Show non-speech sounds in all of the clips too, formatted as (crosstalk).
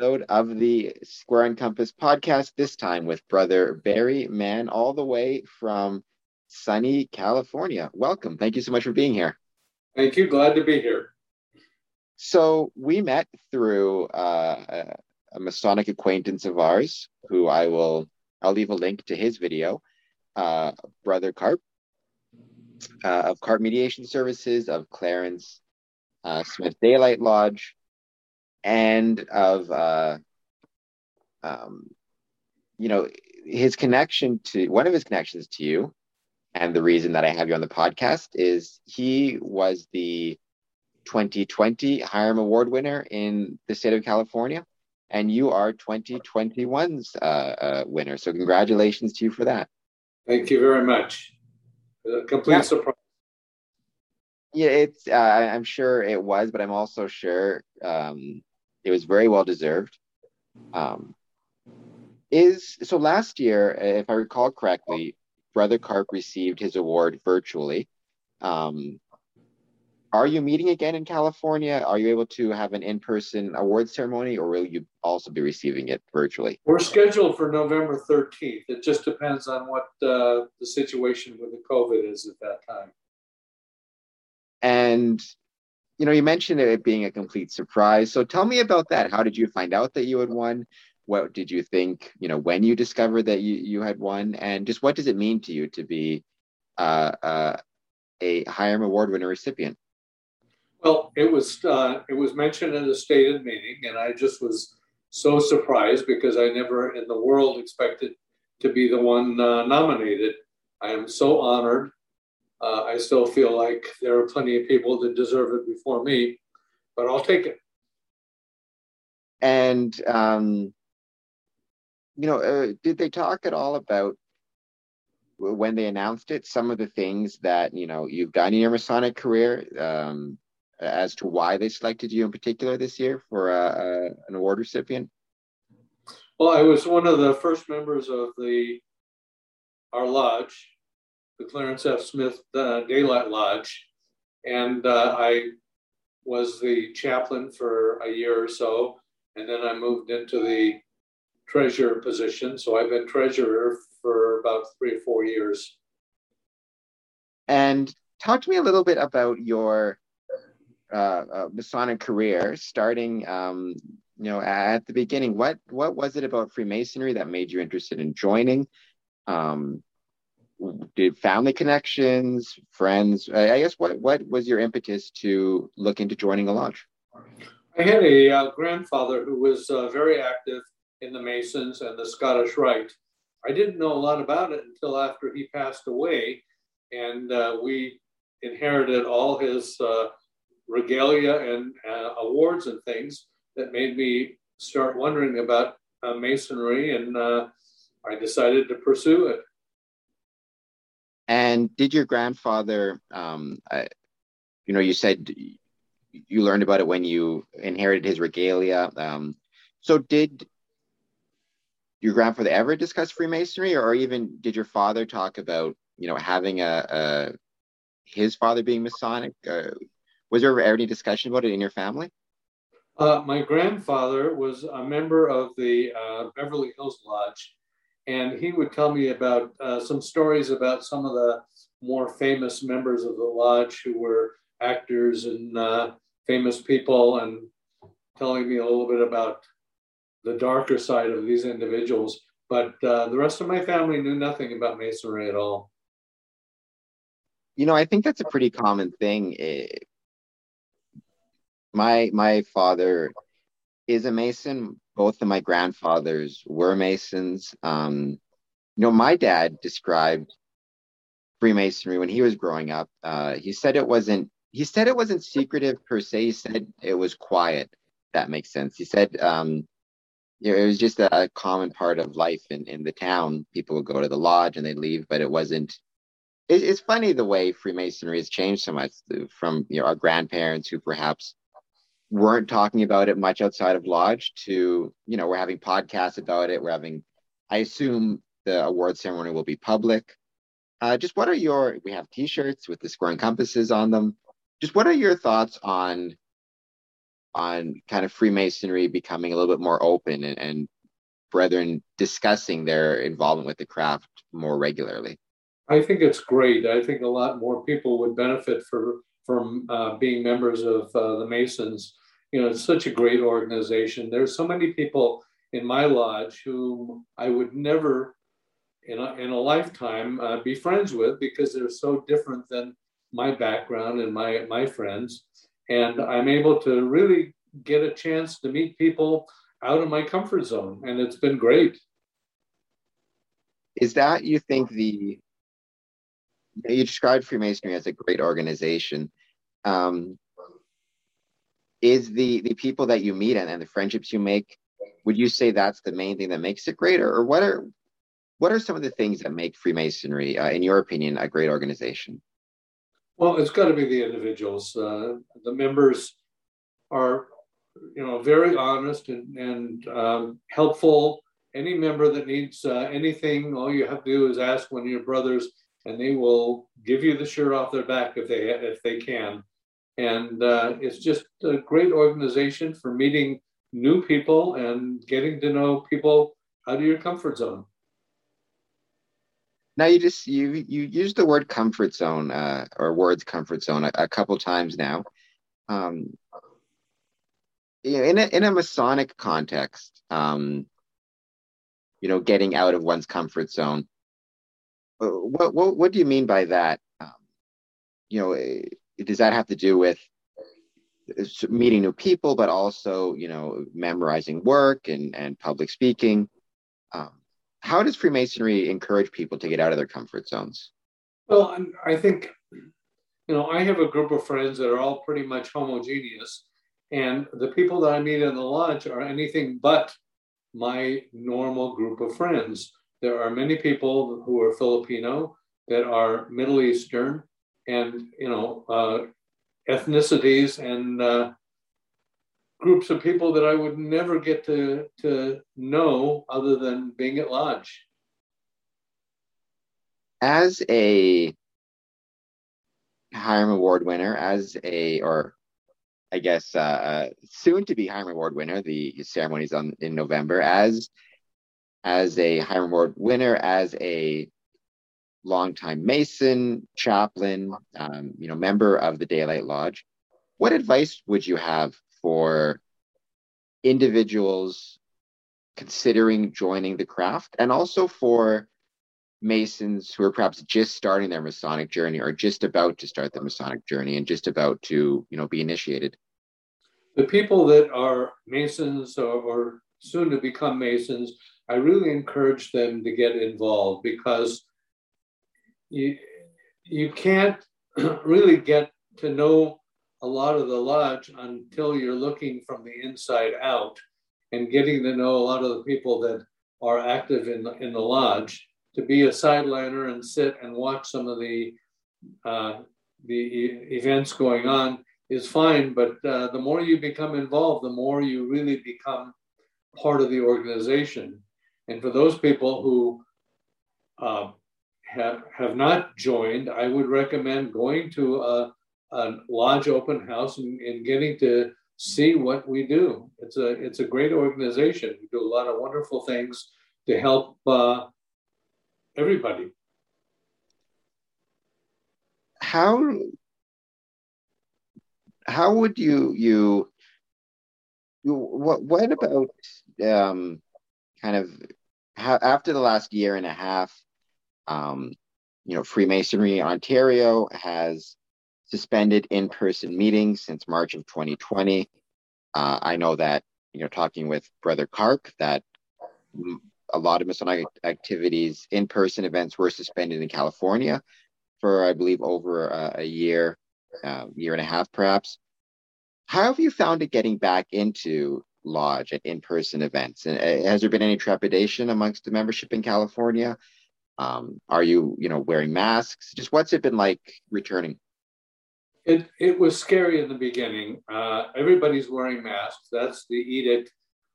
episode of the Square and Compass podcast, this time with brother Barry Mann, all the way from sunny California. Welcome. Thank you so much for being here. Thank you. Glad to be here. So, we met through uh, a, a Masonic acquaintance of ours, who I will, I'll leave a link to his video, uh, Brother Karp, uh, of Karp Mediation Services, of Clarence uh, Smith Daylight Lodge and of uh, um, you know his connection to one of his connections to you and the reason that i have you on the podcast is he was the 2020 hiram award winner in the state of california and you are 2021's uh, uh, winner. So congratulations to you for that. Thank you very much. A complete yeah. surprise. Yeah it's uh, i'm sure it was but i'm also sure um, it was very well deserved. Um, is so last year, if I recall correctly, Brother Karp received his award virtually. Um, are you meeting again in California? Are you able to have an in-person award ceremony, or will you also be receiving it virtually? We're scheduled for November 13th. It just depends on what uh, the situation with the COVID is at that time. And you know, you mentioned it being a complete surprise. So tell me about that. How did you find out that you had won? What did you think, you know, when you discovered that you, you had won? And just what does it mean to you to be uh, uh, a Hiram Award winner recipient? Well, it was uh, it was mentioned in a stated meeting, and I just was so surprised because I never in the world expected to be the one uh, nominated. I am so honored uh, I still feel like there are plenty of people that deserve it before me, but I'll take it. And, um, you know, uh, did they talk at all about when they announced it, some of the things that, you know, you've done in your Masonic career um, as to why they selected you in particular this year for uh, an award recipient? Well, I was one of the first members of the our lodge the Clarence F. Smith uh, Daylight Lodge, and uh, I was the chaplain for a year or so, and then I moved into the treasurer position. So I've been treasurer for about three or four years. And talk to me a little bit about your uh, uh, Masonic career, starting, um, you know, at the beginning. What what was it about Freemasonry that made you interested in joining? Um, did family connections, friends? I guess what what was your impetus to look into joining a lodge? I had a uh, grandfather who was uh, very active in the Masons and the Scottish Rite. I didn't know a lot about it until after he passed away, and uh, we inherited all his uh, regalia and uh, awards and things that made me start wondering about uh, Masonry, and I decided to pursue it. And did your grandfather, um, you know, you said you learned about it when you inherited his regalia. Um, so did your grandfather ever discuss Freemasonry, or even did your father talk about, you know, having a, a his father being Masonic? Uh, was there ever any discussion about it in your family? Uh, my grandfather was a member of the uh, Beverly Hills Lodge and he would tell me about uh, some stories about some of the more famous members of the lodge who were actors and uh, famous people, and telling me a little bit about the darker side of these individuals. But uh, the rest of my family knew nothing about masonry at all. You know, I think that's a pretty common thing. It, my my father is a mason both of my grandfathers were Masons. Um, you know, my dad described Freemasonry when he was growing up. Uh, he said it wasn't. He said it wasn't secretive per se. He said it was quiet. That makes sense. He said um, you know, it was just a, a, common part of life in, in the town. People would go to the lodge and they'd leave, but it wasn't. It, it's funny the way Freemasonry has changed so much from you know our grandparents who perhaps weren't talking about it much outside of lodge to you know we're having podcasts about it we're having i assume the award ceremony will be public uh, just what are your we have t-shirts with the and compasses on them just what are your thoughts on on kind of Freemasonry becoming a little bit more open and, and brethren discussing their involvement with the craft more regularly? I think it's great. I think a lot more people would benefit for, from uh, being members of uh, the Masons. You know, it's such a great organization. There's so many people in my lodge whom I would never in a, in a lifetime uh, be friends with because they're so different than my background and my, my friends. And I'm able to really get a chance to meet people out of my comfort zone. And it's been great. Is that, you think, the you described Freemasonry as a great organization. Um, is the the people that you meet and, and the friendships you make, would you say that's the main thing that makes it great, or, or what are what are some of the things that make Freemasonry, uh, in your opinion, a great organization? Well, it's got to be the individuals. Uh, the members are, you know, very honest and, and um, helpful. Any member that needs uh, anything, all you have to do is ask one of your brothers and they will give you the shirt off their back if they if they can. And uh, it's just a great organization for meeting new people and getting to know people out of your comfort zone. Now you just you you used the word comfort zone uh, or words comfort zone a, a couple times now. Um, in a in a Masonic context, um, you know, getting out of one's comfort zone what, what, what do you mean by that? Um, you know, eh, does that have to do with uh, meeting new people, but also, you know, memorizing work and, and public speaking? Um, how does Freemasonry encourage people to get out of their comfort zones? Well, I think, you know, I have a group of friends that are all pretty much homogeneous. And the people that I meet in the lodge are anything but my normal group of friends there are many people who are Filipino that are Middle Eastern and you know uh, ethnicities and uh, groups of people that I would never get to to know other than being at lodge. As a Hiram Award winner, as a or I guess uh, uh soon to be Hiram Award winner, the ceremonies on in November, as as a Hiram Award winner, as a longtime Mason, chaplain, um, you know, member of the Daylight Lodge, what advice would you have for individuals considering joining the craft and also for Masons who are perhaps just starting their Masonic journey or just about to start the Masonic journey and just about to, you know, be initiated? The people that are Masons or, or soon to become Masons I really encourage them to get involved because you, you can't (clears throat) really get to know a lot of the lodge until you're looking from the inside out and getting to know a lot of the people that are active in the, in the lodge. To be a sideliner and sit and watch some of the uh, the events going on is fine, but uh, the more you become involved, the more you really become part of the organization. And for those people who uh, have, have not joined, I would recommend going to a, a lodge open house and, and, getting to see what we do. It's a it's a great organization. We do a lot of wonderful things to help uh, everybody. How how would you you, you what what about um, kind of ha- after the last year and a half, um, you know, Freemasonry Ontario has suspended in-person meetings since March of 2020. Uh, I know that you know, talking with Brother Karp, that a lot of Masonic activities, in-person events, were suspended in California for, I believe, over a, a year, uh, year and a half, perhaps. How have you found it getting back into lodge at in-person events. And uh, has there been any trepidation amongst the membership in california? Um, are you you know wearing masks? Just what's it been like returning? It, it was scary in the beginning. Uh, everybody's wearing masks. That's the edict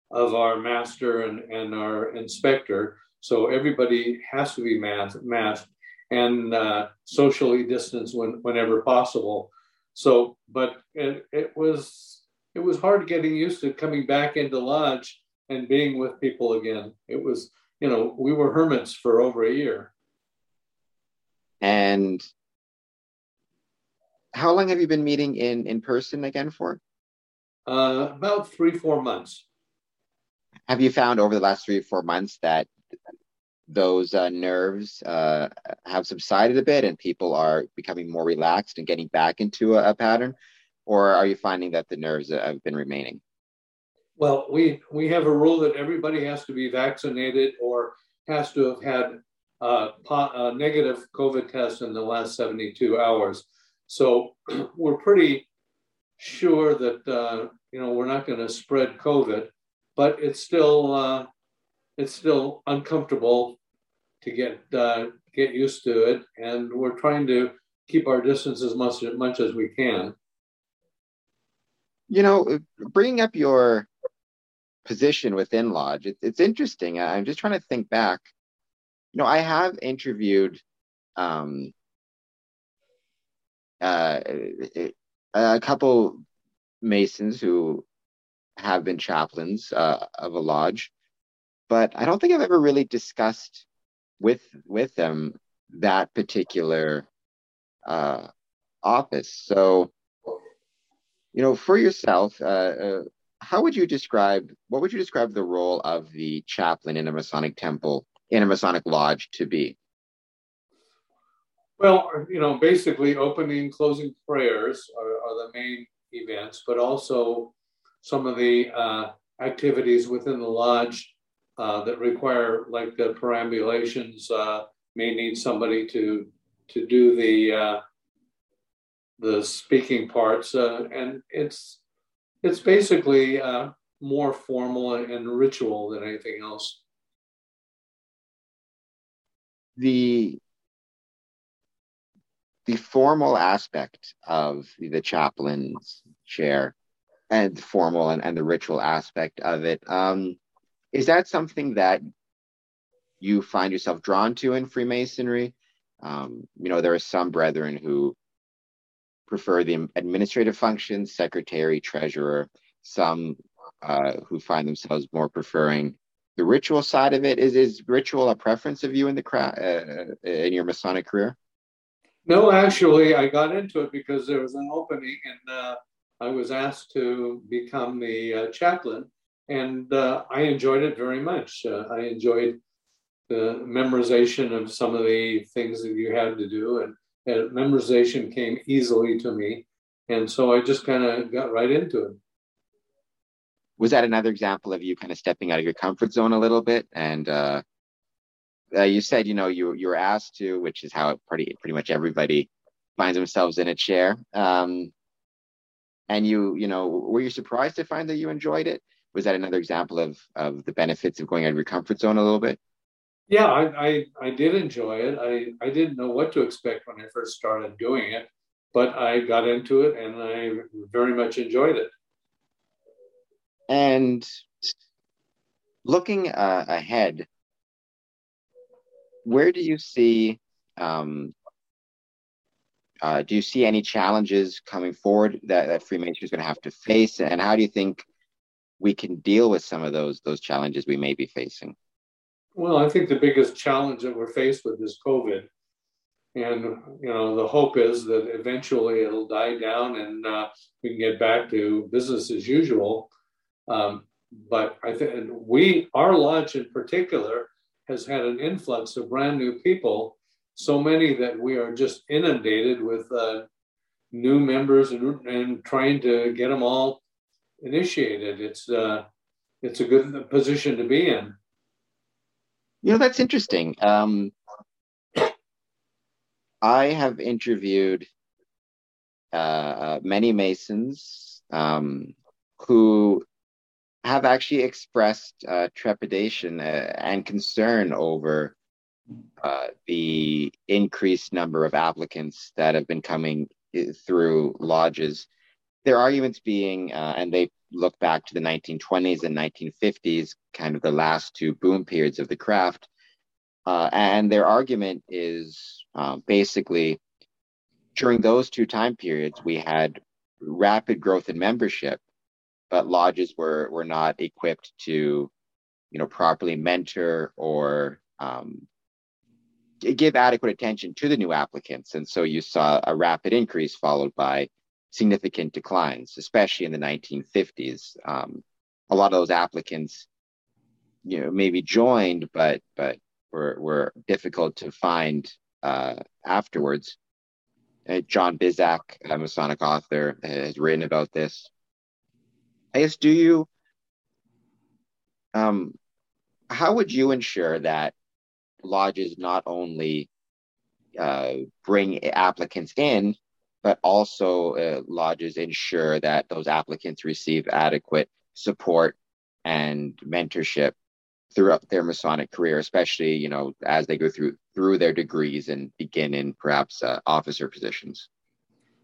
of our master and, and our inspector. So everybody has to be masked, masked and uh, socially distanced when, whenever possible. So but it, it was it was hard getting used to coming back into lodge and being with people again. It was, you know, we were hermits for over a year. And how long have you been meeting in in person again for? Uh, about three, four months. Have you found over the last three or four months that those uh, nerves uh, have subsided a bit and people are becoming more relaxed and getting back into a, a, pattern? Or are you finding that the nerves have been remaining? Well, we, we have a rule that everybody has to be vaccinated or has to have had a, a negative COVID test in the last 72 hours. So (clears throat) we're pretty sure that uh, you know we're not going to spread COVID, but it's still uh, it's still uncomfortable to get uh, get used to it, and we're trying to keep our distance as much as much as we can. You know, bringing up your position within Lodge, it, it's interesting. I'm just trying to think back. You know, I have interviewed um, uh, a couple Masons who have been chaplains uh, of a lodge, but I don't think I've ever really discussed with with them that particular uh, office. So, you know, for yourself, uh, uh, how would you describe what would you describe the role of the chaplain in a Masonic temple in a Masonic lodge to be? Well, you know, basically opening, closing prayers are, are the main events, but also some of the uh, activities within the lodge uh, that require, like the perambulations, uh, may need somebody to to do the uh, the speaking parts, uh, and it's it's basically uh, more formal and ritual than anything else. The the formal aspect of the chaplain's chair and formal and, and the ritual aspect of it um, is that something that you find yourself drawn to in freemasonry um, you know there are some brethren who prefer the administrative functions secretary treasurer some uh, who find themselves more preferring the ritual side of it is is ritual a preference of you in the cra- uh, in your masonic career no, actually, I got into it because there was an opening and uh, I was asked to become the uh, chaplain. And uh, I enjoyed it very much. Uh, I enjoyed the memorization of some of the things that you had to do, and, and memorization came easily to me. And so I just kind of got right into it. Was that another example of you kind of stepping out of your comfort zone a little bit and uh, uh, you said you know you you were asked to, which is how pretty pretty much everybody finds themselves in a chair. Um, and you you know were you surprised to find that you enjoyed it? Was that another example of of the benefits of going out of your comfort zone a little bit? Yeah, I I, I did enjoy it. I I didn't know what to expect when I first started doing it, but I got into it and I very much enjoyed it. And looking uh, ahead where do you see um, uh, do you see any challenges coming forward that, that Freemasonry is going to have to face, and how do you think we can deal with some of those those challenges we may be facing? Well, I think the biggest challenge that we're faced with is COVID, and you know the hope is that eventually it'll die down and uh, we can get back to business as usual. Um, but I think we, our lodge in particular, has had an influx of brand new people, so many that we are just inundated with uh, new members and, and, trying to get them all initiated. It's uh, it's a good position to be in. You know, that's interesting. Um, I have interviewed uh, uh many Masons um, who have actually expressed uh, trepidation uh, and concern over uh, the increased number of applicants that have been coming uh, through lodges. Their arguments being, uh, and they look back to the 1920s and 1950s, kind of the last two boom periods of the craft. Uh, and their argument is basically during those two time periods, we had rapid growth in membership but lodges were were not equipped to, you know, properly mentor or um, give adequate attention to the new applicants, and so you saw a rapid increase followed by significant declines, especially in the 1950s. Um, a lot of those applicants, you know, maybe joined, but but were were difficult to find uh, afterwards. Uh, John Bizzack, a Masonic author, has written about this. I guess, do you, um, how would you ensure that lodges not only uh, bring applicants in, but also uh, lodges ensure that those applicants receive adequate support and mentorship throughout their Masonic career, especially you know as they go through through their degrees and begin in perhaps uh, officer positions.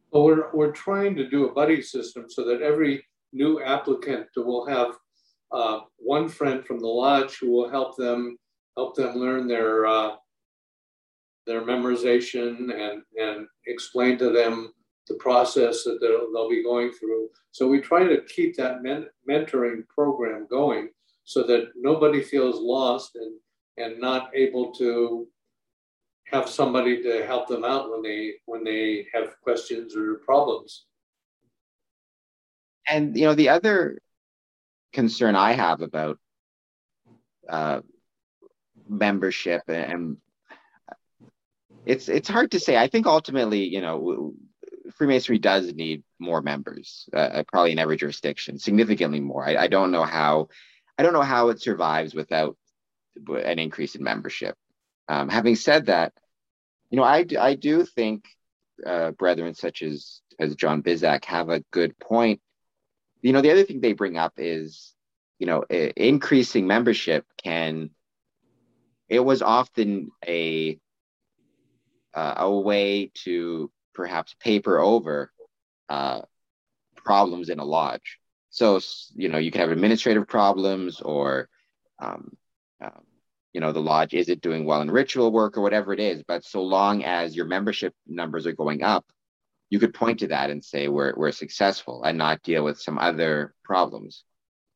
Well, we're we're trying to do a buddy system so that every new applicant will have uh, one friend from the lodge who will help them help them learn their uh, their memorization and and explain to them the process that they'll, they'll be going through. So we try to keep that men- mentoring program going so that nobody feels lost and and not able to have somebody to help them out when they when they have questions or problems. And you know the other concern I have about uh, membership and it's it's hard to say. I think ultimately, you know, Freemasonry does need more members, uh, probably in every jurisdiction, significantly more. I, I, don't know how, I don't know how it survives without an increase in membership. Um, having said that, you know, I, I do think uh, brethren such as as John Bizzack have a good point. You know, the other thing they bring up is, you know, increasing membership can. It was often a uh, a way to perhaps paper over uh, problems in a lodge. So, you know, you can have administrative problems or, um, um, you know, the lodge isn't doing well in ritual work or whatever it is. But so long as your membership numbers are going up, you could point to that and say we're, we're successful and not deal with some other problems.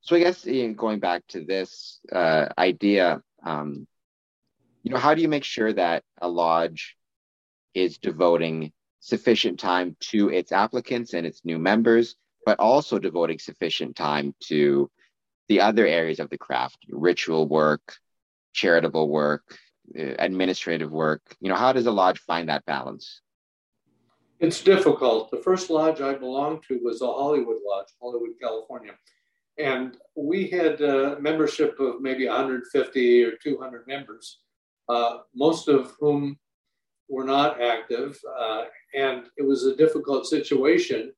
So I guess you know, going back to this uh, idea, um, you know, how do you make sure that a lodge is devoting sufficient time to its applicants and its new members, but also devoting sufficient time to the other areas of the craft, ritual work, charitable work, uh, administrative work. You know, how does a lodge find that balance? It's difficult. The first lodge I belonged to was the Hollywood Lodge, Hollywood, California. And we had a membership of maybe 150 or 200 members, uh, most of whom were not active. Uh, and it was a difficult situation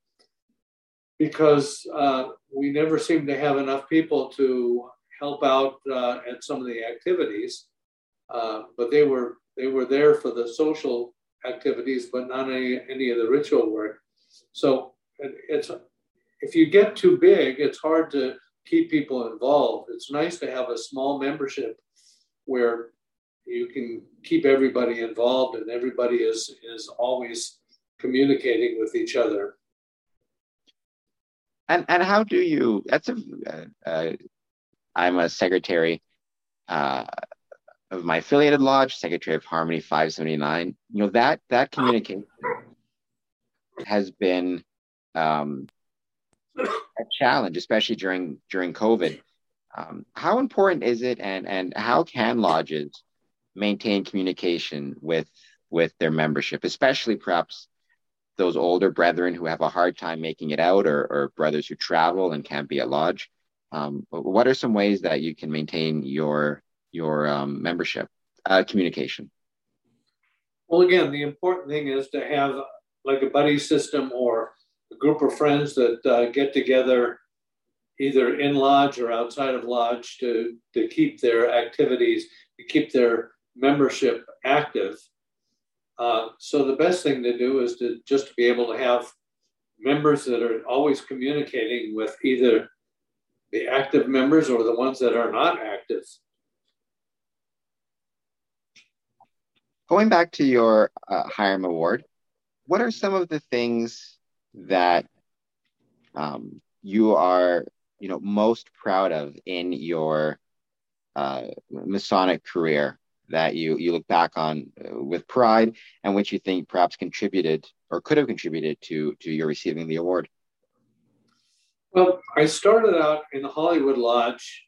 because uh, we never seemed to have enough people to help out uh, at some of the activities. Uh, but they were they were there for the social activities, but not any, any of the ritual work. So it, it's if you get too big, it's hard to keep people involved. It's nice to have a small membership where you can keep everybody involved and everybody is is always communicating with each other. And and how do you that's a uh, uh, i'm a secretary uh, of my affiliated lodge secretary of harmony 579 you know that that communication has been um, a challenge especially during during covid. Um, how important is it and and how can lodges maintain communication with with their membership, especially perhaps those older brethren who have a hard time making it out, or, or brothers who travel and can't be at lodge. Um, what are some ways that you can maintain your your um, membership uh, communication? Well, again, the important thing is to have like a buddy system or a group of friends that uh, get together either in lodge or outside of lodge to, to keep their activities, to keep their membership active. Uh, so the best thing to do is to just to be able to have members that are always communicating with either the active members or the ones that are not active. Going back to your uh, Hiram Award, what are some of the things that um, you are you know most proud of in your uh, Masonic career that you you look back on uh, with pride and which you think perhaps contributed or could have contributed to to your receiving the award? Well, I started out in the Hollywood Lodge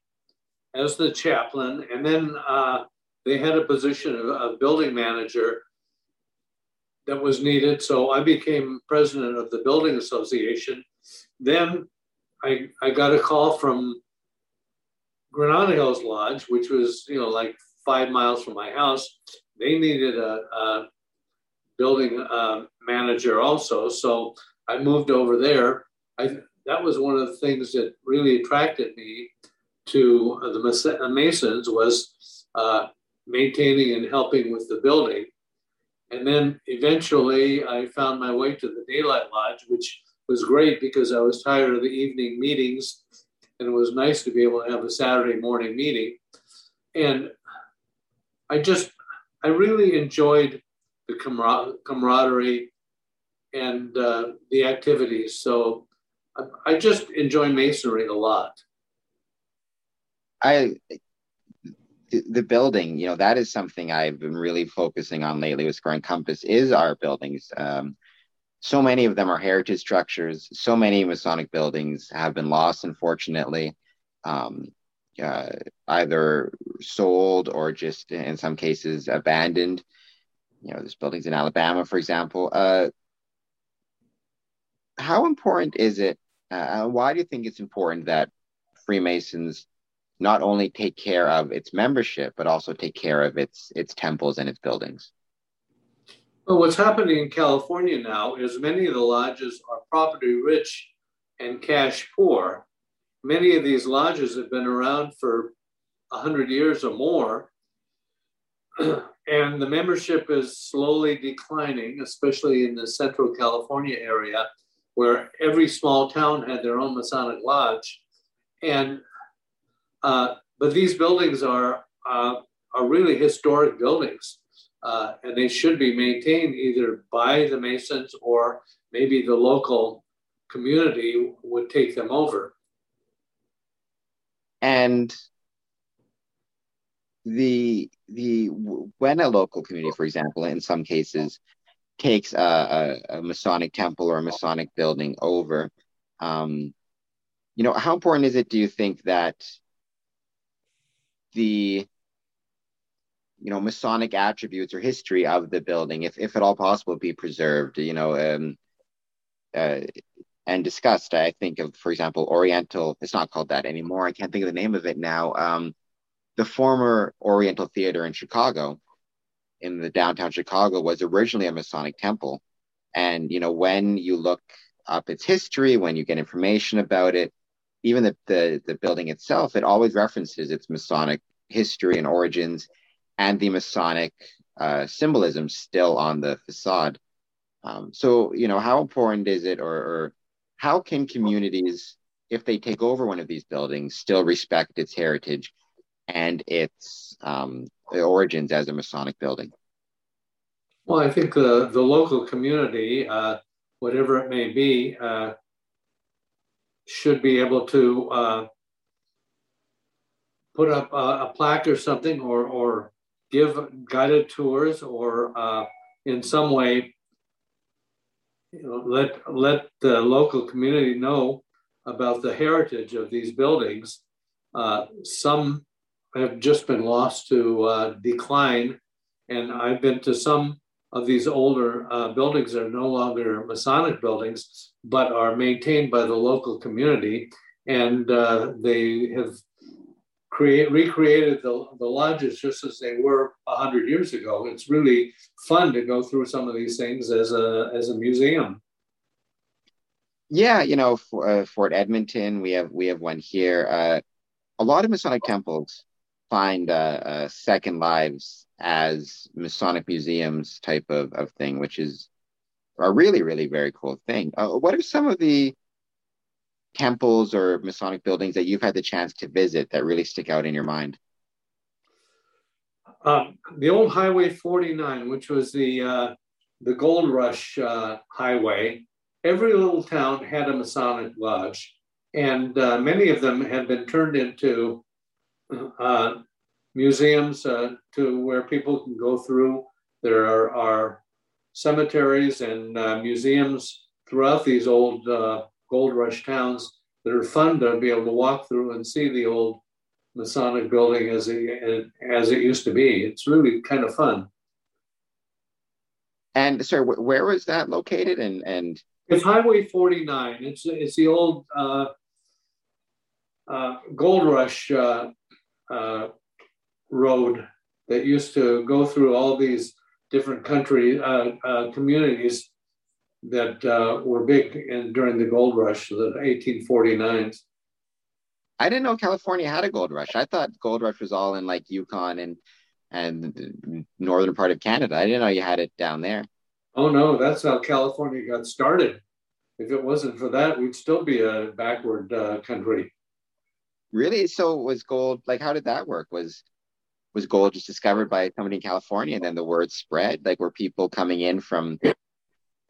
as the chaplain, and then uh, they had a position of a building manager that was needed. So I became president of the building association. Then I, I got a call from Granada Hills Lodge, which was, you know, like five miles from my house. They needed a, a building uh, manager also. So I moved over there. I, that was one of the things that really attracted me to the Masons was uh, maintaining and helping with the building. And then eventually I found my way to the Daylight Lodge, which was great because I was tired of the evening meetings and it was nice to be able to have a Saturday morning meeting. And I just, I really enjoyed the camar- camaraderie and uh, the activities. So I, I just enjoy masonry a lot. I the building, you know, that is something I've been really focusing on lately with Square and Compass is our buildings. Um, so many of them are heritage structures. So many Masonic buildings have been lost, unfortunately, um, uh, either sold or just in some cases abandoned. You know, there's buildings in Alabama, for example. Uh, how important is it? Uh, why do you think it's important that Freemasons not only take care of its membership, but also take care of its its temples and its buildings? Well, what's happening in California now is many of the lodges are property rich and cash poor. Many of these lodges have been around for 100 years or more, (clears throat) and the membership is slowly declining, especially in the central California area, where every small town had their own Masonic lodge. And uh, but these buildings are uh, are really historic buildings, uh, and they should be maintained either by the Masons or maybe the local community would take them over. And the the when a local community, for example, in some cases, takes a, a, a Masonic temple or a Masonic building over, um, you know, how important is it? Do you think that the you know Masonic attributes or history of the building, if if at all possible, be preserved. You know, um, uh, and discussed. I think of, for example, Oriental. It's not called that anymore. I can't think of the name of it now. Um, the former Oriental Theater in Chicago, in the downtown Chicago, was originally a Masonic temple. And you know, when you look up its history, when you get information about it, even the, the, the building itself, it always references its Masonic history and origins and the Masonic uh, symbolism still on the facade. Um, so, you know, how important is it, or, or how can communities, if they take over one of these buildings, still respect its heritage and its um, origins as a Masonic building? Well, I think the, the local community, uh, whatever it may be, uh, should be able to uh, put up a, a, plaque or something or, or give guided tours or uh, in some way let, let the local community know about the heritage of these buildings. Uh, some have just been lost to uh, decline, and I've been to some of these older uh, buildings are no longer Masonic buildings, but are maintained by the local community. And uh, they have create, recreated the, the lodges just as they were 100 years ago. It's really fun to go through some of these things as a, as a museum. Yeah, you know, for, uh, Fort Edmonton, we have we have one here. Uh, a lot of Masonic temples find uh, uh, second lives as Masonic museums type of, of thing, which is a really, really very cool thing. Uh, what are some of the temples or Masonic buildings that you've had the chance to visit that really stick out in your mind? Um, the old Highway 49, which was the uh, the Gold Rush uh, Highway, every little town had a Masonic lodge. and uh, many of them have been turned into uh, museums uh, to where people can go through. There are, are cemeteries and uh, museums throughout these old uh, gold rush towns that are fun to be able to walk through and see the old Masonic building as it, as it used to be. It's really kind of fun. And sorry, where was that located? And and it's Highway 49. It's it's the old uh, uh, Gold Rush uh, uh road that used to go through all these different country uh, uh, communities that were big in, during the Gold Rush, of the 1849s. I didn't know California had a gold rush. I thought gold rush was all in like Yukon and and northern part of Canada. I didn't know you had it down there. Oh no, that's how California got started. If it wasn't for that, we'd still be a backward uh, country. Really? So was gold like? How did that work? Was was gold just discovered by somebody in California, and then the word spread? Like, were people coming in from?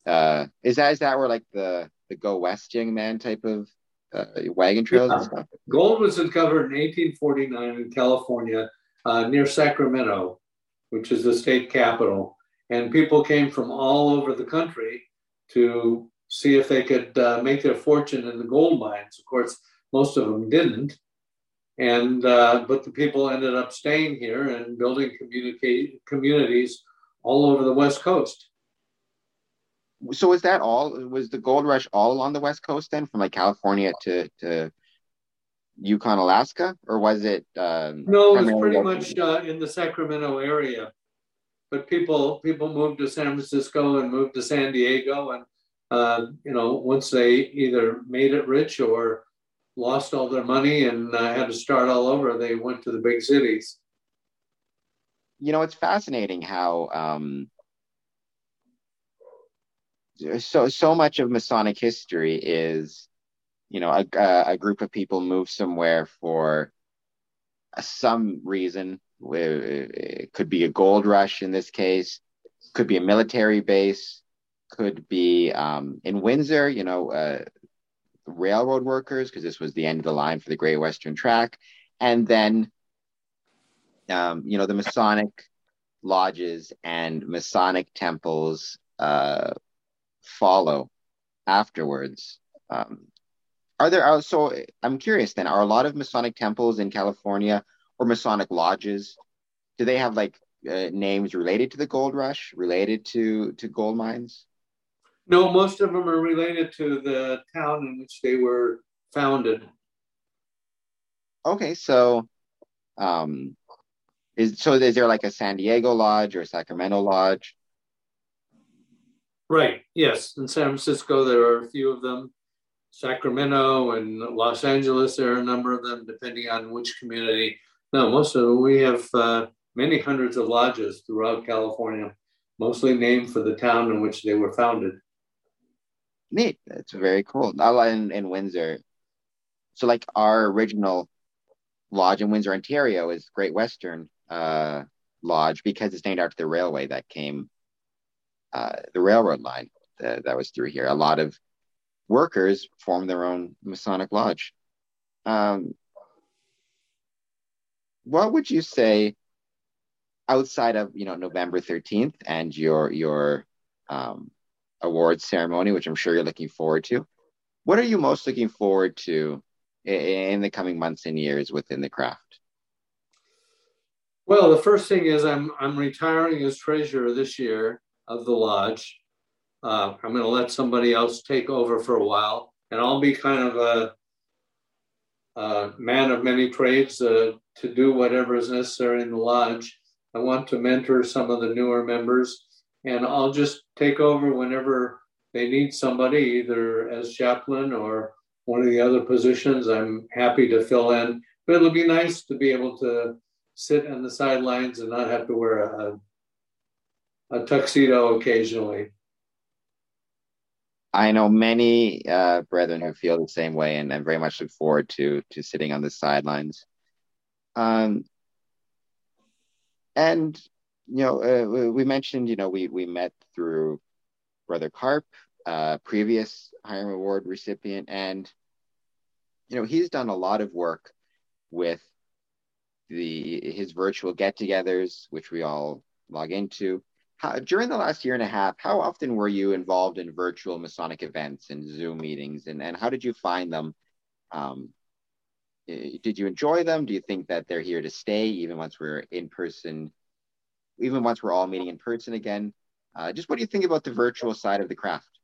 Uh, is that is that where like the the go west young man type of uh, wagon trails yeah. stuff? Gold was discovered in 1849 in California uh, near Sacramento, which is the state capital. And people came from all over the country to see if they could uh, make their fortune in the gold mines. Of course, most of them didn't. And uh, but the people ended up staying here and building communicate communities all over the West Coast so was that all was the gold rush all along the west coast then from like california to to yukon alaska? Or was it um, no it was pretty much uh, in the sacramento area. But people people moved to san francisco and moved to san diego and uh, you know once they either made it rich or lost all their money and uh, had to start all over they went to the big cities. You know it's fascinating how um so so much of Masonic history is, you know, a, a group of people move somewhere for some reason. It could be a gold rush in this case, could be a military base, could be um, in Windsor, you know, uh, railroad workers, because this was the end of the line for the Great Western Track, and then, um, you know, the Masonic lodges and Masonic temples uh, follow afterwards. Um, are there uh, so I'm curious then, are a lot of Masonic temples in California or Masonic lodges, do they have like uh, names related to the gold rush, related to to gold mines? No, most of them are related to the town in which they were founded. Okay, so um is so is there like a San Diego lodge or a Sacramento lodge? Right. Yes. In San Francisco, there are a few of them. Sacramento and Los Angeles, there are a number of them, depending on which community. No, most of them. We have uh, many hundreds of lodges throughout California, mostly named for the town in which they were founded. Neat. That's very cool. In, in Windsor. So, like our original lodge in Windsor, Ontario, is Great Western uh, Lodge because it's named after the railway that came uh, the railroad line that, that, was through here. A lot of workers formed their own Masonic lodge. Um, what would you say outside of you know November thirteenth and your your um, awards ceremony, which I'm sure you're looking forward to? What are you most looking forward to in the coming months and years within the craft? Well, the first thing is I'm I'm retiring as treasurer this year, of the lodge. Uh, I'm going to let somebody else take over for a while, and I'll be kind of a, a man of many trades uh, to do whatever is necessary in the lodge. I want to mentor some of the newer members, and I'll just take over whenever they need somebody, either as chaplain or one of the other positions. I'm happy to fill in, but it'll be nice to be able to sit on the sidelines and not have to wear a, a tuxedo occasionally. I know many uh, brethren who feel the same way, and I very much look forward to to sitting on the sidelines. Um, and you know, uh, we mentioned, you know, we we met through Brother Karp, uh, previous Hiram Award recipient, and you know, he's done a lot of work with the his virtual get-togethers, which we all log into. How, during the last year and a half, how often were you involved in virtual Masonic events and Zoom meetings, and, and how did you find them? Um, eh, did you enjoy them? Do you think that they're here to stay, even once we're in person, even once we're all meeting in person again? Uh, just what do you think about the virtual side of the craft?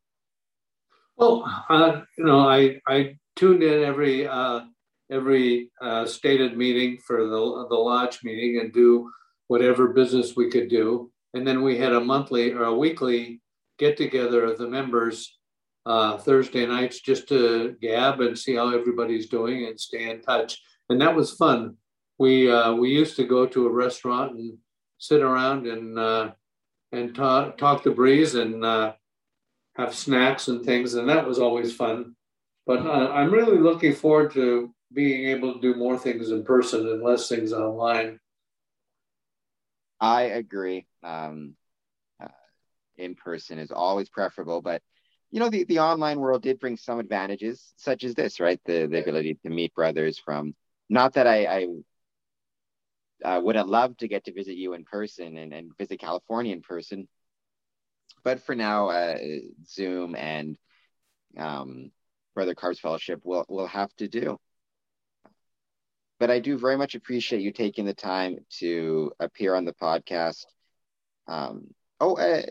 Well, uh, you know, I I tuned in every uh, every uh, stated meeting for the the lodge meeting and do whatever business we could do, and then we had a monthly or a weekly get together of the members uh, Thursday nights just to gab and see how everybody's doing and stay in touch, and that was fun. We uh, we used to go to a restaurant and sit around and uh, and talk talk the breeze and uh, have snacks and things, and that was always fun. But uh, I'm really looking forward to being able to do more things in person and less things online. I agree. Um, uh, in person is always preferable, but you know the, the online world did bring some advantages, such as this, right? The the ability to meet brothers from. Not that I, I uh, would have loved to get to visit you in person and, and visit California in person, but for now, uh, Zoom and um, Brother Karp's Fellowship will will have to do. But I do very much appreciate you taking the time to appear on the podcast. Um, oh, uh,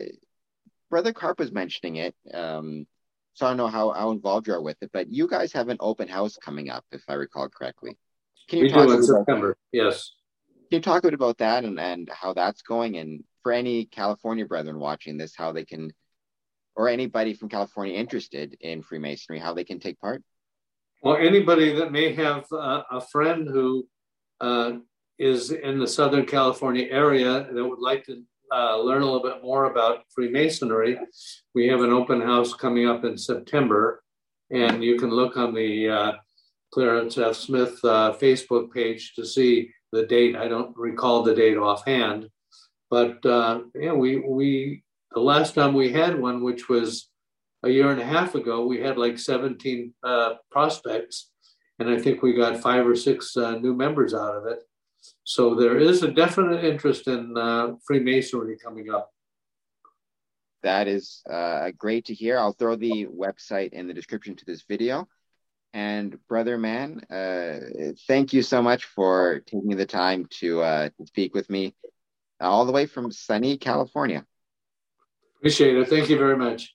Brother Karp was mentioning it. Um, so I don't know how, how involved you are with it, but you guys have an open house coming up, if I recall correctly. Can you we talk do in September? Yes. Can you talk a bit about that and, and how that's going and for any California brethren watching this, how they can, or anybody from California interested in Freemasonry, how they can take part? Well, anybody that may have uh, a friend who uh, is in the Southern California area that would like to uh, learn a little bit more about Freemasonry, we have an open house coming up in September, and you can look on the uh, Clarence F. Smith uh, Facebook page to see the date. I don't recall the date offhand, but uh, yeah, we we the last time we had one, which was a year and a half ago, we had like 17 uh, prospects, and I think we got five or six uh, new members out of it. So there is a definite interest in uh, Freemasonry coming up. That is uh, great to hear. I'll throw the website in the description to this video. And brother Mann, uh, thank you so much for taking the time to, uh, to speak with me all the way from sunny California. Appreciate it. Thank you very much.